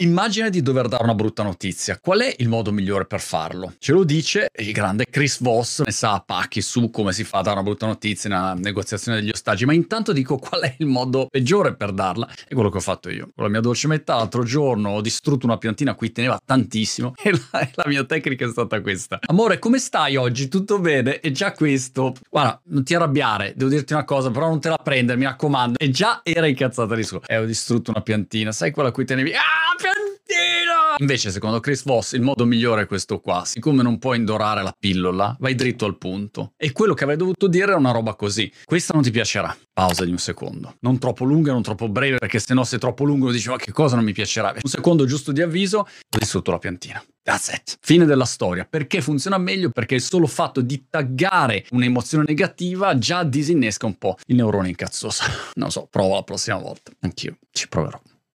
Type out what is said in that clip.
Immagina di dover dare una brutta notizia. Qual è il modo migliore per farlo? Ce lo dice il grande Chris Voss, ne sa a pacchi su come si fa a dare una brutta notizia nella negoziazione degli ostaggi, ma intanto dico qual è il modo peggiore per darla. È quello che ho fatto io. Con la mia dolce metà l'altro giorno ho distrutto una piantina a cui teneva tantissimo e la, la mia tecnica è stata questa. Amore, come stai oggi? Tutto bene? E già questo... Guarda, non ti arrabbiare, devo dirti una cosa, però non te la prendere, mi raccomando. E già era incazzata di su. E ho distrutto una piantina, sai quella a cui tenevi... Ah, piantina! Invece, secondo Chris Voss, il modo migliore è questo qua. Siccome non puoi indorare la pillola, vai dritto al punto. E quello che avrei dovuto dire è una roba così. Questa non ti piacerà. Pausa di un secondo. Non troppo lunga, non troppo breve, perché se no se è troppo lungo dici ma che cosa non mi piacerà. Un secondo giusto di avviso, ho distrutto la piantina. That's it. Fine della storia. Perché funziona meglio? Perché il solo fatto di taggare un'emozione negativa già disinnesca un po' il neurone incazzoso. Non so, provo la prossima volta. Anch'io ci proverò.